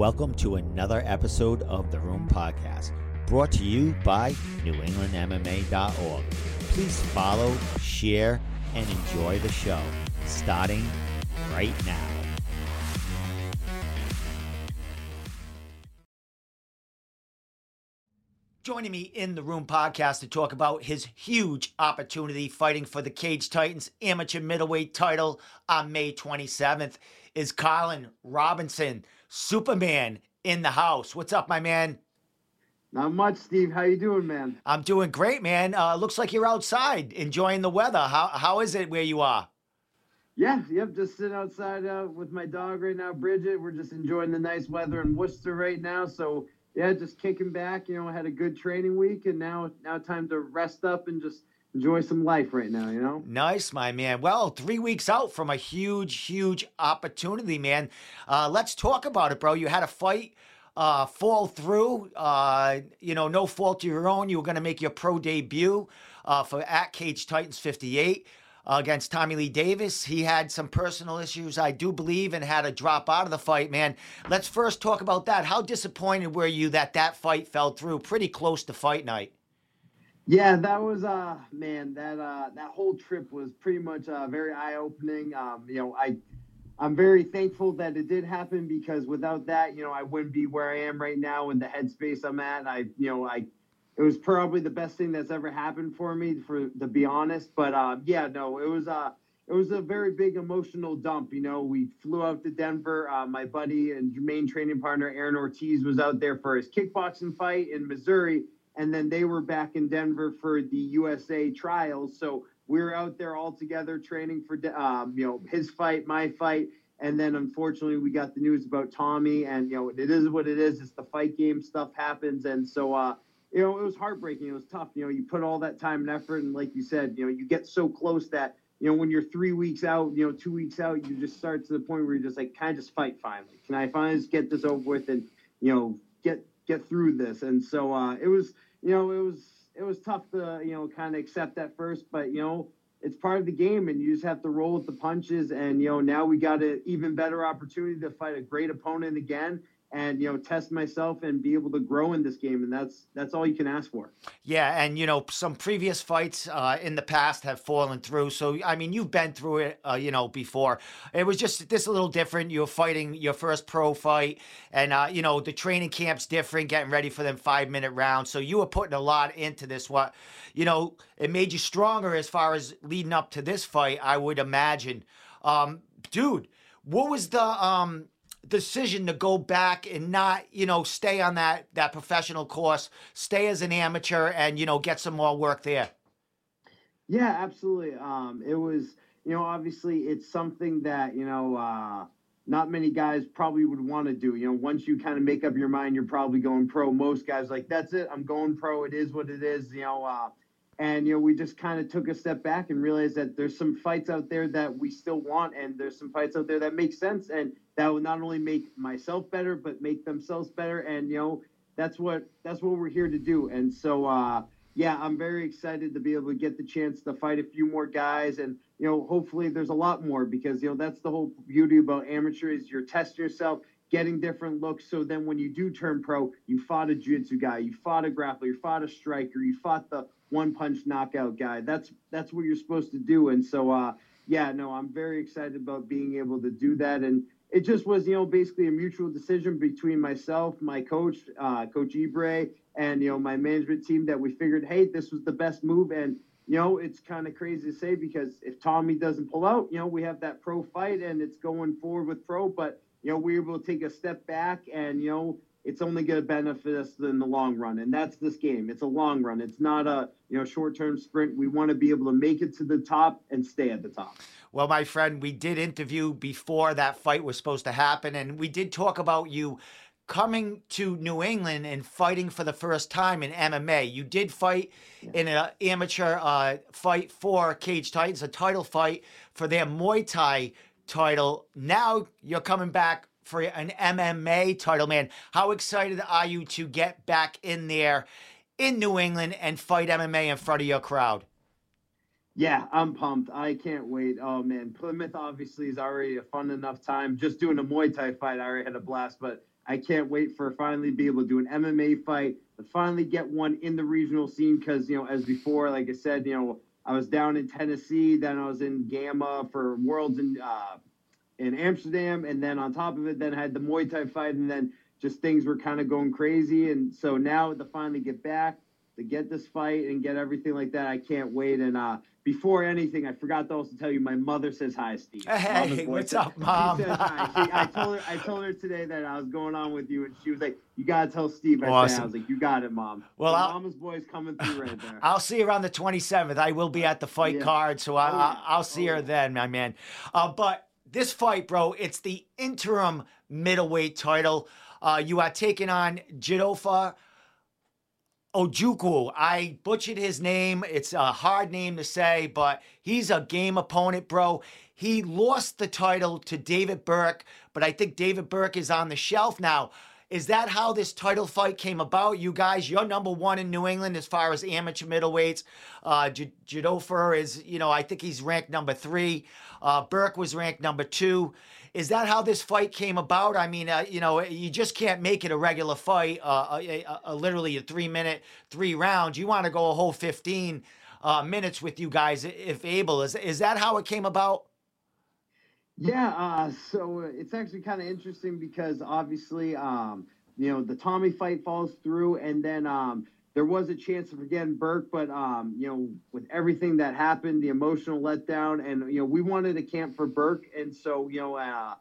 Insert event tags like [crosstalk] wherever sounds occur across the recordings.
Welcome to another episode of the Room Podcast, brought to you by NewEnglandMMA.org. Please follow, share, and enjoy the show, starting right now. Joining me in the Room Podcast to talk about his huge opportunity fighting for the Cage Titans amateur middleweight title on May 27th is Colin Robinson, Superman in the house. What's up, my man? Not much, Steve. How you doing, man? I'm doing great, man. Uh, looks like you're outside enjoying the weather. How how is it where you are? Yeah, yep. Just sitting outside uh, with my dog right now, Bridget. We're just enjoying the nice weather in Worcester right now. So yeah, just kicking back. You know, had a good training week, and now now time to rest up and just enjoy some life right now. You know. Nice, my man. Well, three weeks out from a huge, huge opportunity, man. Uh, let's talk about it, bro. You had a fight uh, fall through. Uh, you know, no fault of your own. You were going to make your pro debut uh, for at Cage Titans 58 uh, against Tommy Lee Davis. He had some personal issues, I do believe, and had to drop out of the fight, man. Let's first talk about that. How disappointed were you that that fight fell through pretty close to fight night? Yeah, that was uh man, that uh that whole trip was pretty much uh very eye opening. Um, you know, I I'm very thankful that it did happen because without that, you know, I wouldn't be where I am right now in the headspace I'm at. I, you know, I, it was probably the best thing that's ever happened for me, for to be honest. But uh, yeah, no, it was uh, it was a very big emotional dump. You know, we flew out to Denver. Uh, my buddy and main training partner Aaron Ortiz was out there for his kickboxing fight in Missouri, and then they were back in Denver for the USA trials. So we were out there all together training for um, you know his fight, my fight, and then unfortunately we got the news about Tommy, and you know it is what it is. It's the fight game stuff happens, and so uh, you know it was heartbreaking. It was tough. You know you put all that time and effort, and like you said, you know you get so close that you know when you're three weeks out, you know two weeks out, you just start to the point where you're just like, can I just fight finally? Can I finally just get this over with and you know get get through this? And so uh, it was you know it was it was tough to you know kind of accept at first, but you know it's part of the game, and you just have to roll with the punches. And you know now we got an even better opportunity to fight a great opponent again, and you know test myself and be able to grow in this game, and that's that's all you can ask for. Yeah, and you know some previous fights uh, in the past have fallen through. So I mean you've been through it, uh, you know before. It was just this a little different. You're fighting your first pro fight, and uh, you know the training camp's different, getting ready for them five minute rounds. So you were putting a lot into this. What you know it made you stronger as far as leading up to this fight. I would imagine, um, dude. What was the um, decision to go back and not, you know, stay on that that professional course, stay as an amateur, and you know, get some more work there? Yeah, absolutely. Um, it was, you know, obviously it's something that you know. Uh, not many guys probably would want to do. You know, once you kind of make up your mind, you're probably going pro. Most guys like that's it. I'm going pro. It is what it is. You know, uh, and you know we just kind of took a step back and realized that there's some fights out there that we still want, and there's some fights out there that make sense, and that will not only make myself better, but make themselves better. And you know that's what that's what we're here to do. And so. uh yeah, I'm very excited to be able to get the chance to fight a few more guys, and you know, hopefully there's a lot more because you know that's the whole beauty about amateur is you're testing yourself, getting different looks. So then when you do turn pro, you fought a jiu-jitsu guy, you fought a grappler, you fought a striker, you fought the one punch knockout guy. That's that's what you're supposed to do. And so, uh, yeah, no, I'm very excited about being able to do that. And it just was, you know, basically a mutual decision between myself, my coach, uh, Coach Ibre, and you know my management team that we figured, hey, this was the best move. And you know, it's kind of crazy to say because if Tommy doesn't pull out, you know, we have that pro fight and it's going forward with pro. But you know, we are able to take a step back and you know it's only going to benefit us in the long run and that's this game it's a long run it's not a you know short-term sprint we want to be able to make it to the top and stay at the top well my friend we did interview before that fight was supposed to happen and we did talk about you coming to New England and fighting for the first time in MMA. You did fight yeah. in an amateur uh, fight for Cage Titans, a title fight for their Muay Thai title. Now you're coming back for an MMA title, man. How excited are you to get back in there in New England and fight MMA in front of your crowd? Yeah, I'm pumped. I can't wait. Oh man, Plymouth obviously is already a fun enough time. Just doing a Muay Thai fight, I already had a blast. But I can't wait for finally be able to do an MMA fight, to finally get one in the regional scene. Because you know, as before, like I said, you know, I was down in Tennessee, then I was in Gamma for Worlds in uh, in Amsterdam, and then on top of it, then had the Muay Thai fight, and then just things were kind of going crazy. And so now to finally get back to get this fight and get everything like that, I can't wait. And uh, before anything, I forgot to also tell you, my mother says hi, Steve. Hey, what's up, mom? She says hi. She, I told her, I told her today that I was going on with you, and she was like, "You gotta tell Steve." I, Awesome. said, I was like, "You got it, mom." Well, So mama's boy's coming through right there. [laughs] I'll see her on the 27th. I will be at the fight Yeah. card, so I, Oh, I, yeah. I'll see Oh, her yeah. then, my man. Uh, but this fight, bro, it's the interim middleweight title. Uh, you are taking on Jidofa Ojukwu. I butchered his name. It's a hard name to say, but he's a game opponent, bro. He lost the title to David Burke, but I think David Burke is on the shelf now. Is that how this title fight came about? You guys, you're number one in New England as far as amateur middleweights. Uh, J- Jidofer is, you know, I think he's ranked number three. Uh, Burke was ranked number two. Is that how this fight came about? I mean, uh, you know, you just can't make it a regular fight, uh, a, a, a, literally a three minute, three rounds. You want to go a whole 15 uh, minutes with you guys if able. Is, is that how it came about? Yeah, uh, so uh, it's actually kind of interesting because obviously, um, you know, the Tommy fight falls through, and then um, there was a chance of again Burke, but um, you know, with everything that happened, the emotional letdown, and you know, we wanted a camp for Burke, and so you know, uh,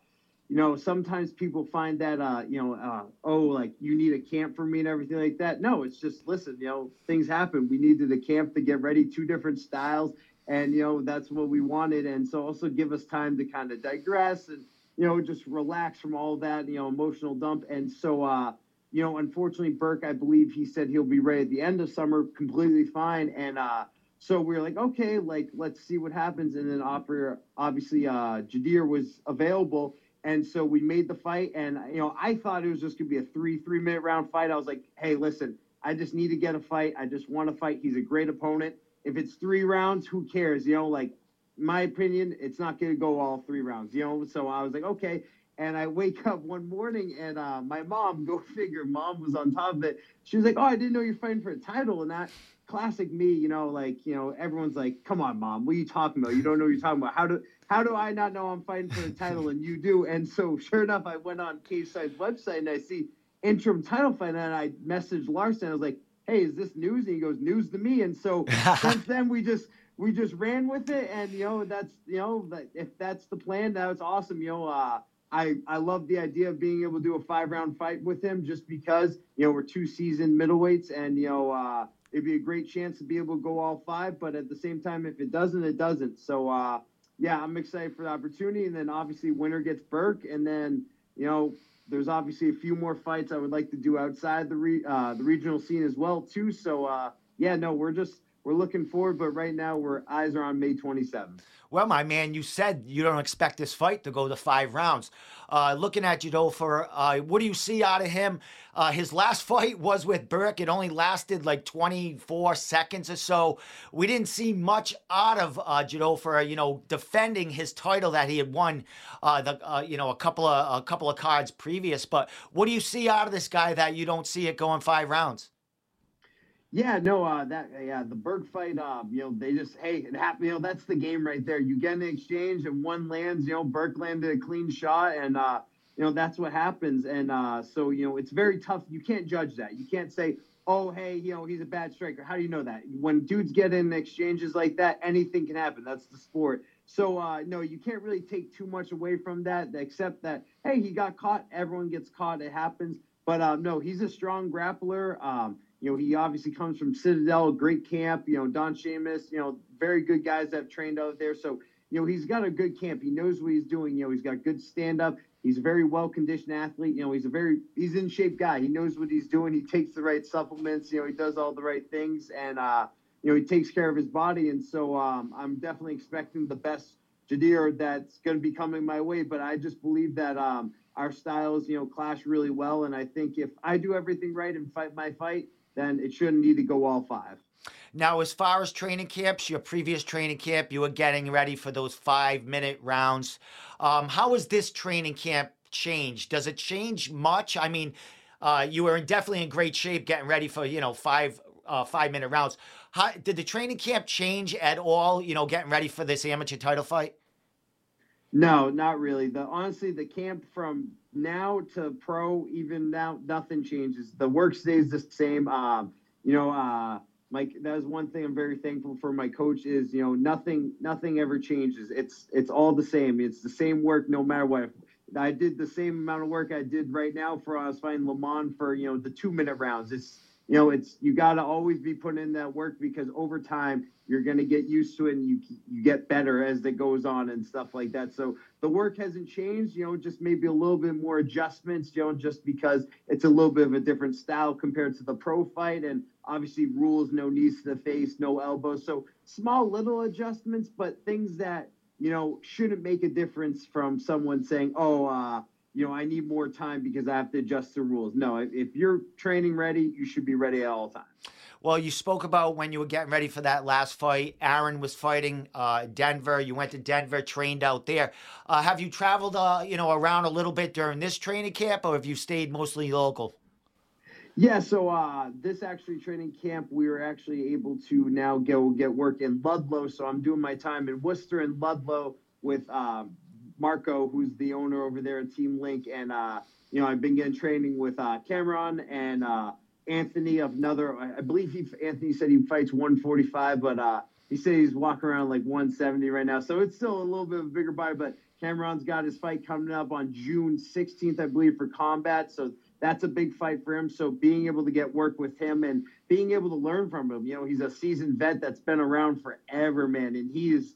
you know, sometimes people find that uh, you know, uh, oh, like you need a camp for me and everything like that. No, it's just listen, you know, things happen. We needed a camp to get ready, two different styles and you know that's what we wanted and so also give us time to kind of digress and you know just relax from all that you know emotional dump and so uh you know unfortunately burke i believe he said he'll be ready at the end of summer completely fine. And uh so we were like okay like let's see what happens. And then obviously uh jadir was available. And so we made the fight. And you know i thought it was just gonna be a three three minute round fight. I was like hey listen i just need to get a fight. I just want to fight. He's a great opponent. If it's three rounds, who cares? You know, like my opinion, it's not going to go all three rounds. You know, so I was like, okay. And I wake [laughs] up one morning, and uh, my mom, go figure, mom was on top of it. She was like, "Oh, I didn't know you're fighting for a title." And that classic me, you know, like you know, everyone's like, "Come on, mom, what are you talking about? You don't know what you're talking about. How do how do I not know I'm fighting for a title and you do?" And so, sure enough, I went on Cage Side's website and I see interim title fight, and I messaged Larson. I was like, hey, is this news? And he goes, news to me. And so [laughs] since then we just we just ran with it, and you know that's you know if that's the plan, that's awesome. You know, uh, I I love the idea of being able to do a five round fight with him, just because you know we're two seasoned middleweights, and you know uh, it'd be a great chance to be able to go all five. But at the same time, if it doesn't, it doesn't. So uh, yeah, I'm excited for the opportunity, and then obviously winner gets Burke, and then you know there's obviously a few more fights I would like to do outside the re, uh, the regional scene as well too. So uh, yeah, no, we're just we're looking forward, but right now we're eyes are on May 27th. Well, my man, you said you don't expect this fight to go to five rounds. Uh, looking at Jidofer, uh, what do you see out of him? Uh, his last [laughs] fight was with Burke. It only lasted like 24 seconds or so. We didn't see much out of uh, Jidofer, you know, defending his title that he had won, uh, the uh, you know, a couple of a couple of cards previous. But what do you see out of this guy that you don't see it going five rounds? Yeah, no, uh, that yeah, the Burke fight, um, you know, they just hey, it happened. You know, that's the game right there. You get an exchange and one lands. You know, Burke landed a clean shot, and uh, you know that's what happens. And uh, so you know, it's very tough. You can't judge that. You can't say, oh, hey, you know, he's a bad striker. How do you know that? When dudes get in exchanges like that, anything can happen. That's the sport. So uh, no, you can't really take too much away from that, except that hey, he got caught. Everyone gets caught. It happens. But uh, no, he's a strong grappler. Um, you know, he obviously comes from Citadel, great camp. You know, Don Seamus, you know, very good guys that have trained out there. So, you know, he's got a good camp. He knows what he's doing. You know, he's got good stand up. He's a very well conditioned athlete. You know, he's a very he's in shape guy. He knows what he's doing. He takes the right supplements. You know, he does all the right things, and uh, you know, he takes care of his body. And so, um, I'm definitely expecting the best Jadir that's going to be coming my way. But I just believe that um, our styles, you know, clash really well. And I think if I do everything right and fight my fight then it shouldn't need to go all five. Now, as far as training camps, your previous training camp, you were getting ready for those five minute rounds. Um, how has this training camp changed? Does it change much? I mean, uh, you were in, definitely in great shape getting ready for you know five uh, five minute rounds. How, did the training camp change at all? You know, getting ready for this amateur title fight. No, not really. The honestly, the camp from now to pro, even now, nothing changes. The work stays the same. Um, you know, uh, Mike, that is one thing I'm very thankful for. My coach is, you know, nothing, nothing ever changes. It's, it's all the same. It's the same work, no matter what. I did the same amount of work I did right now for I was fighting Lamont for you know the two minute rounds. It's you know it's you got to always be putting in that work because over time you're going to get used to it and you you get better as it goes on and stuff like that. So the work hasn't changed. You know, just maybe a little bit more adjustments. You know, just because it's a little bit of a different style compared to the pro fight and obviously rules, no knees to the face, no elbows. So small little adjustments, but things that you know, shouldn't make a difference from someone saying, oh, uh, you know, I need more time because I have to adjust the rules. No, if you're training ready, you should be ready at all times. Well, you spoke about when you were getting ready for that last fight. Aaron was fighting uh, Denver. You went to Denver, trained out there. Uh, have you traveled, uh, you know, around a little bit during this training camp, or have you stayed mostly local? Yeah, so uh, this actually training camp, we were actually able to now go get work in Ludlow. So I'm doing my time in Worcester and Ludlow with uh, Marco, who's the owner over there at Team Link, and uh, you know I've been getting training with uh, Cameron and uh, Anthony of another. I believe he Anthony said he fights 145, but uh, he said he's walking around like 170 right now. So it's still a little bit of a bigger body, but Cameron's got his fight coming up on June 16th, I believe, for combat. So that's a big fight for him. So being able to get work with him and being able to learn from him, you know, he's a seasoned vet that's been around forever, man, and he is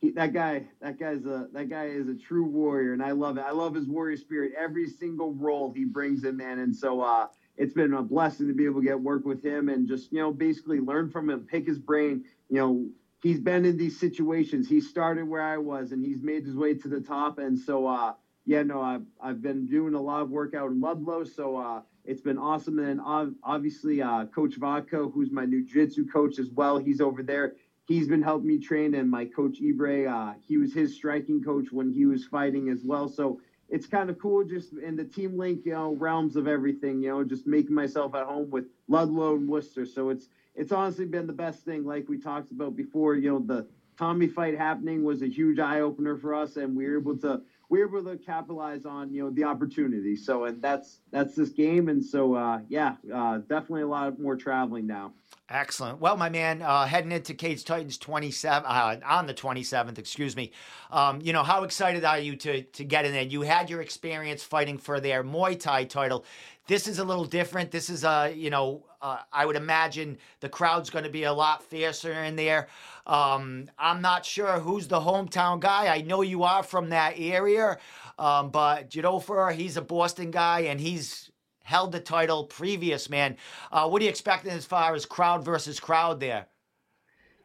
he, that guy. That guy's a that guy is a true warrior, and I love it. I love his warrior spirit. Every single roll he brings in, man, and so uh, it's been a blessing to be able to get work with him and just you know basically learn from him, pick his brain. You know, he's been in these situations. He started where I was, and he's made his way to the top, and so. uh yeah, no, I've, I've been doing a lot of work out in Ludlow, so uh, it's been awesome. And then obviously, uh, Coach Vodka, who's my new jiu-jitsu coach as well, he's over there. He's been helping me train, and my coach Ibre, uh, he was his striking coach when he was fighting as well. So it's kind of cool, just in the team link, you know, realms of everything, you know, just making myself at home with Ludlow and Worcester. So it's it's honestly been the best thing, like we talked about before. You know, the Tommy fight happening was a huge eye opener for us, and we were able to we were able to capitalize on you know the opportunity. So and that's that's this game, and so uh, yeah, uh, definitely a lot more traveling now. Excellent. Well, my man, uh, heading into Cage Titans 27 uh, on the 27th, excuse me. Um, you know, how excited are you to to get in there? You had your experience fighting for their Muay Thai title. This is a little different. This is a, you know, uh, I would imagine the crowd's going to be a lot fiercer in there. Um, I'm not sure who's the hometown guy. I know you are from that area, um, but Jidofer, he's a Boston guy, and he's held the title previous, man. Uh, what are you expecting as far as crowd versus crowd there?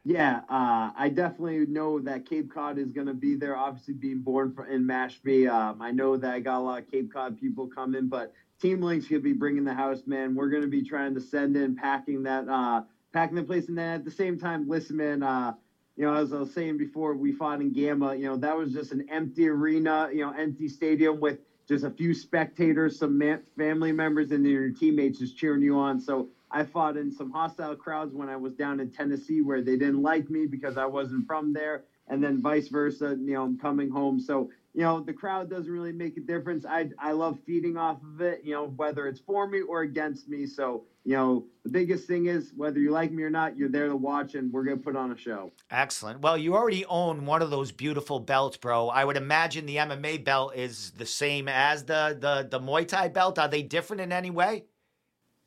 Yeah, uh, I definitely know that Cape Cod is going to be there. Obviously, being born in Mashpee, um, I know that I got a lot of Cape Cod people coming, but Team Link's going to be bringing the house, man. We're going to be trying to send in, packing that, uh, packing the place, and then at the same time, listen, man. Uh, you know, as I was saying before, we fought in Gamma. You know, that was just an empty arena, you know, empty stadium with just a few spectators, some man, family members, and your teammates just cheering you on. So I fought in some hostile crowds when I was down in Tennessee where they didn't like me because I wasn't from there, and then vice versa. You know, I'm coming home. So you know, the crowd doesn't really make a difference. I I love feeding off of it. You know, whether it's for me or against me. So you know, the biggest thing is whether you like me or not, you're there to watch, and we're gonna put on a show. Excellent. Well, you already own one of those beautiful belts, bro. I would imagine the MMA belt is the same as the the the Muay Thai belt. Are they different in any way?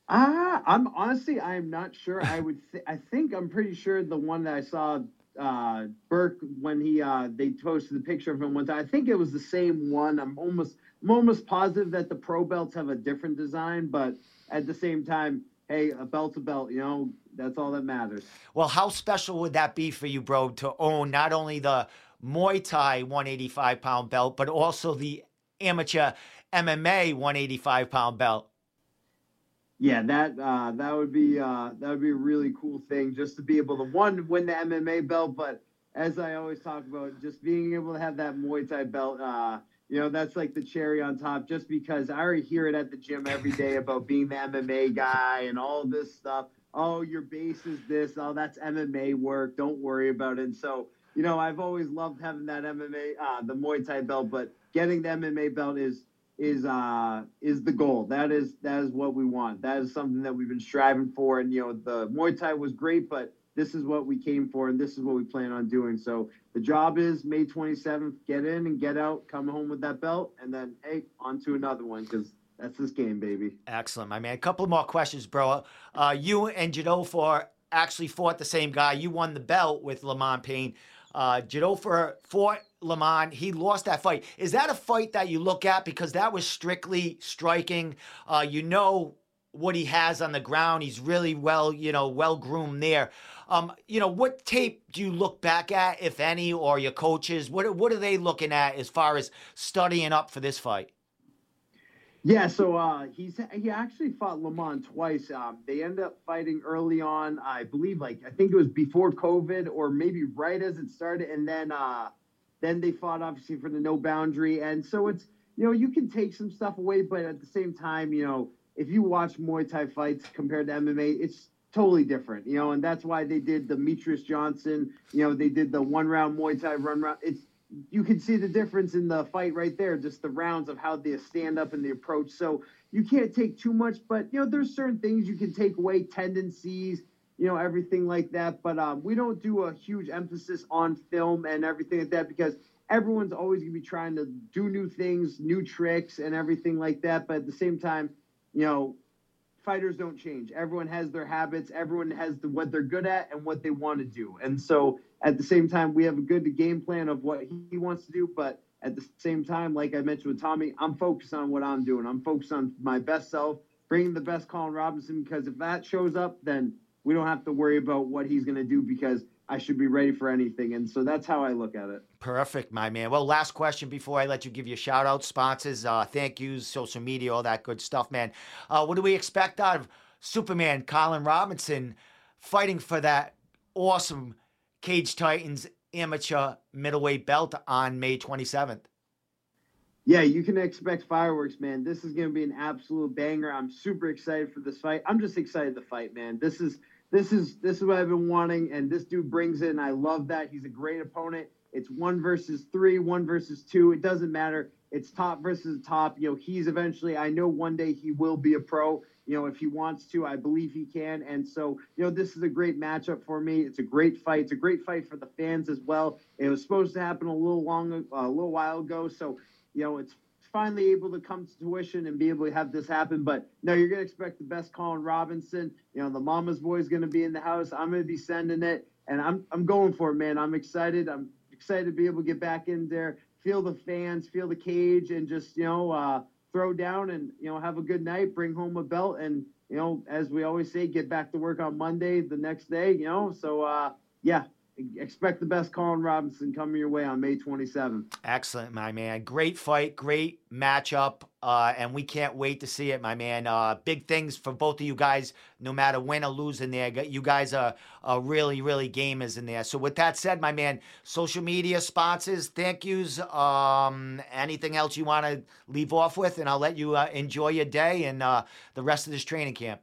Ah, uh, I'm honestly I'm not sure. I would th- I think I'm pretty sure the one that I saw uh, Burke when he uh, they posted the picture of him one time. I think it was the same one. I'm almost I'm almost positive that the pro belts have a different design, but at the same time, hey, a belt's a belt, you know, that's all that matters. Well, how special would that be for you, bro, to own not only the Muay Thai 185 pound belt, but also the amateur MMA 185 pound belt? Yeah, that uh, that would be uh, that would be a really cool thing just to be able to one win the MMA belt, but as I always talk about, just being able to have that Muay Thai belt, uh, you know, that's like the cherry on top. Just because I already hear it at the gym every day about being the MMA guy and all this stuff. Oh, your base is this. Oh, that's MMA work. Don't worry about it. And so, you know, I've always loved having that MMA, uh, the Muay Thai belt, but getting the MMA belt is is uh is the goal. That is that is what we want. That is something that we've been striving for. And you know, the Muay Thai was great, but this is what we came for and this is what we plan on doing. So the job is May 27th, get in and get out, come home with that belt, and then hey, on to another one because that's this game, baby. Excellent, my man. A couple more questions, bro. Uh, you and Jadofar actually fought the same guy. You won the belt with Lamont Payne. Uh, Jadofar fought Lamont. He lost that fight. Is that a fight that you look at because that was strictly striking? Uh, you know what he has on the ground. He's really well, you know, well groomed there. Um, you know, what tape do you look back at, if any, or your coaches? What what are they looking at as far as studying up for this fight? Yeah, so uh, he's he actually fought Lamont twice. Um, they end up fighting early on, I believe, like I think it was before COVID or maybe right as it started, and then uh, then they fought obviously for the no boundary, and so it's you know you can take some stuff away, but at the same time, you know if you watch Muay Thai fights compared to MMA, it's totally different, you know, and that's why they did the Demetrious Johnson, you know, they did the one round Muay Thai run round. It's you can see the difference in the fight right there, just the rounds of how they stand up and the approach. So you can't take too much, but you know, there's certain things you can take away, tendencies, you know, everything like that. But um, we don't do a huge emphasis on film and everything like that because everyone's always gonna be trying to do new things, new tricks, and everything like that. But at the same time, you know, fighters don't change. Everyone has their habits. Everyone has the, what they're good at and what they want to do. And so at the same time, we have a good game plan of what he wants to do. But at the same time, like I mentioned with Tommy, I'm focused on what I'm doing. I'm focused on my best self, bringing the best Colin Robinson, because if that shows up, then we don't have to worry about what he's going to do because – I should be ready for anything. And so that's how I look at it. Perfect, my man. Well, last question before I let you give your shout out, sponsors, uh, thank yous, social media, all that good stuff, man. Uh, what do we expect out of Superman, Colin Robinson, fighting for that awesome Cage Titans amateur middleweight belt on May 27th? Yeah, you can expect fireworks, man. This is going to be an absolute banger. I'm super excited for this fight. I'm just excited to fight, man. This is this is this is what I've been wanting, and this dude brings it, and I love that. He's a great opponent. It's one versus three, one versus two. It doesn't matter. It's top versus top. You know, he's eventually. I know one day he will be a pro. You know, if he wants to, I believe he can. And so, you know, this is a great matchup for me. It's a great fight. It's a great fight for the fans as well. It was supposed to happen a little long, a little while ago. So, you know, it's finally able to come to fruition and be able to have this happen. But no, you're going to expect the best Colin Robinson. You know, the Mama's boy is going to be in the house. I'm going to be sending it, and I'm I'm going for it, man. I'm excited. I'm excited to be able to get back in there, feel the fans, feel the cage, and just you know uh, throw down and you know have a good night, bring home a belt, and you know as we always say, get back to work on Monday the next day. You know, so uh, yeah, expect the best Colin Robinson coming your way on May 27th. Excellent, my man. Great fight, great matchup, uh, and we can't wait to see it, my man. Uh, big things for both of you guys, no matter win or lose in there. You guys are, are really, really gamers in there. So with that said, my man, social media sponsors, thank yous. Um, anything else you want to leave off with, and I'll let you uh, enjoy your day and uh, the rest of this training camp.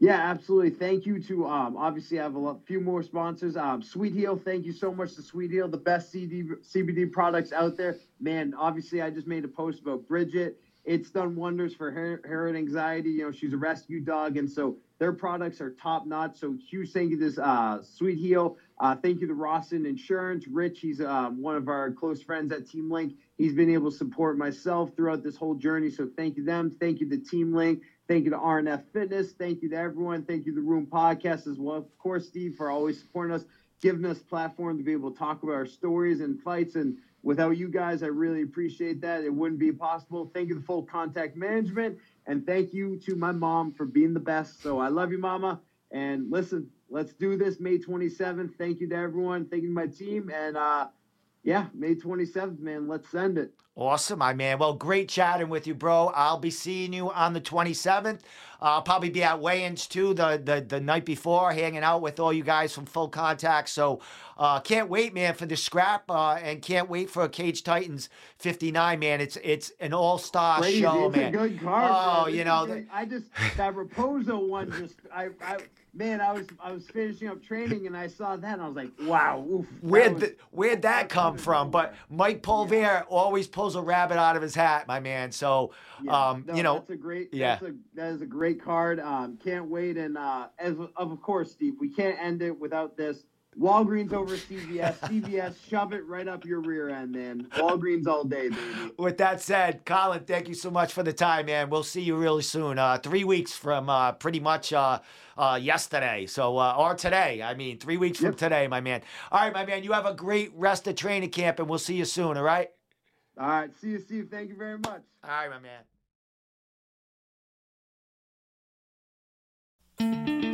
Yeah, absolutely. Thank you to um, obviously I have a few more sponsors. Um, Sweet Heal, thank you so much to Sweet Heal, the best CD, CBD products out there. Man, obviously I just made a post about Bridget. It's done wonders for her, her anxiety. You know, she's a rescue dog, and so their products are top notch. So huge thank you to this uh, Sweet Heal. Uh, thank you to Rawson Insurance. Rich, he's um, one of our close friends at Team Link. He's been able to support myself throughout this whole journey. So thank you them. Thank you to Team Link. Thank you to RNF Fitness. Thank you to everyone. Thank you to the Room Podcast as well. Of course, Steve, for always supporting us, giving us platform to be able to talk about our stories and fights. And without you guys, I really appreciate that. It wouldn't be possible. Thank you to Full Contact Management. And thank you to my mom for being the best. So I love you, Mama. And listen, let's do this May 27th. Thank you to everyone. Thank you to my team. And uh, Yeah, May 27th, man. Let's send it. Awesome, my man. Well, great chatting with you, bro. I'll be seeing you on the 27th. I'll probably be at weigh-ins too the, the the night before, hanging out with all you guys from Full Contact. So uh, can't wait, man, for the scrap, uh, and can't wait for Cage Titans 59, man. It's it's an all-star show, man. good card. Oh, you know, a I just that Raposo one just I I man I was I was finishing up training and I saw that and I was like wow oof, Where'd, was- th- where'd that come from? But Mike Pulver always pulls a rabbit out of his hat, my man. So, Yeah, um, no, you know, that's a great. yeah. that's a, that is a great card. Um, can't wait, and uh, as of course, Steve, we can't end it without this. Walgreens over CVS. [laughs] CVS, shove it right up your rear end, man. Walgreens all day, baby. with that said, Colin, thank you so much for the time, man. We'll see you really soon. Uh, three weeks from uh, pretty much uh, uh, yesterday. So, uh, or today. I mean, three weeks from today, my man. All right, my man. You have a great rest of training camp, and we'll see you soon. All right. All right, see you, Steve. Thank you very much. All right, my man.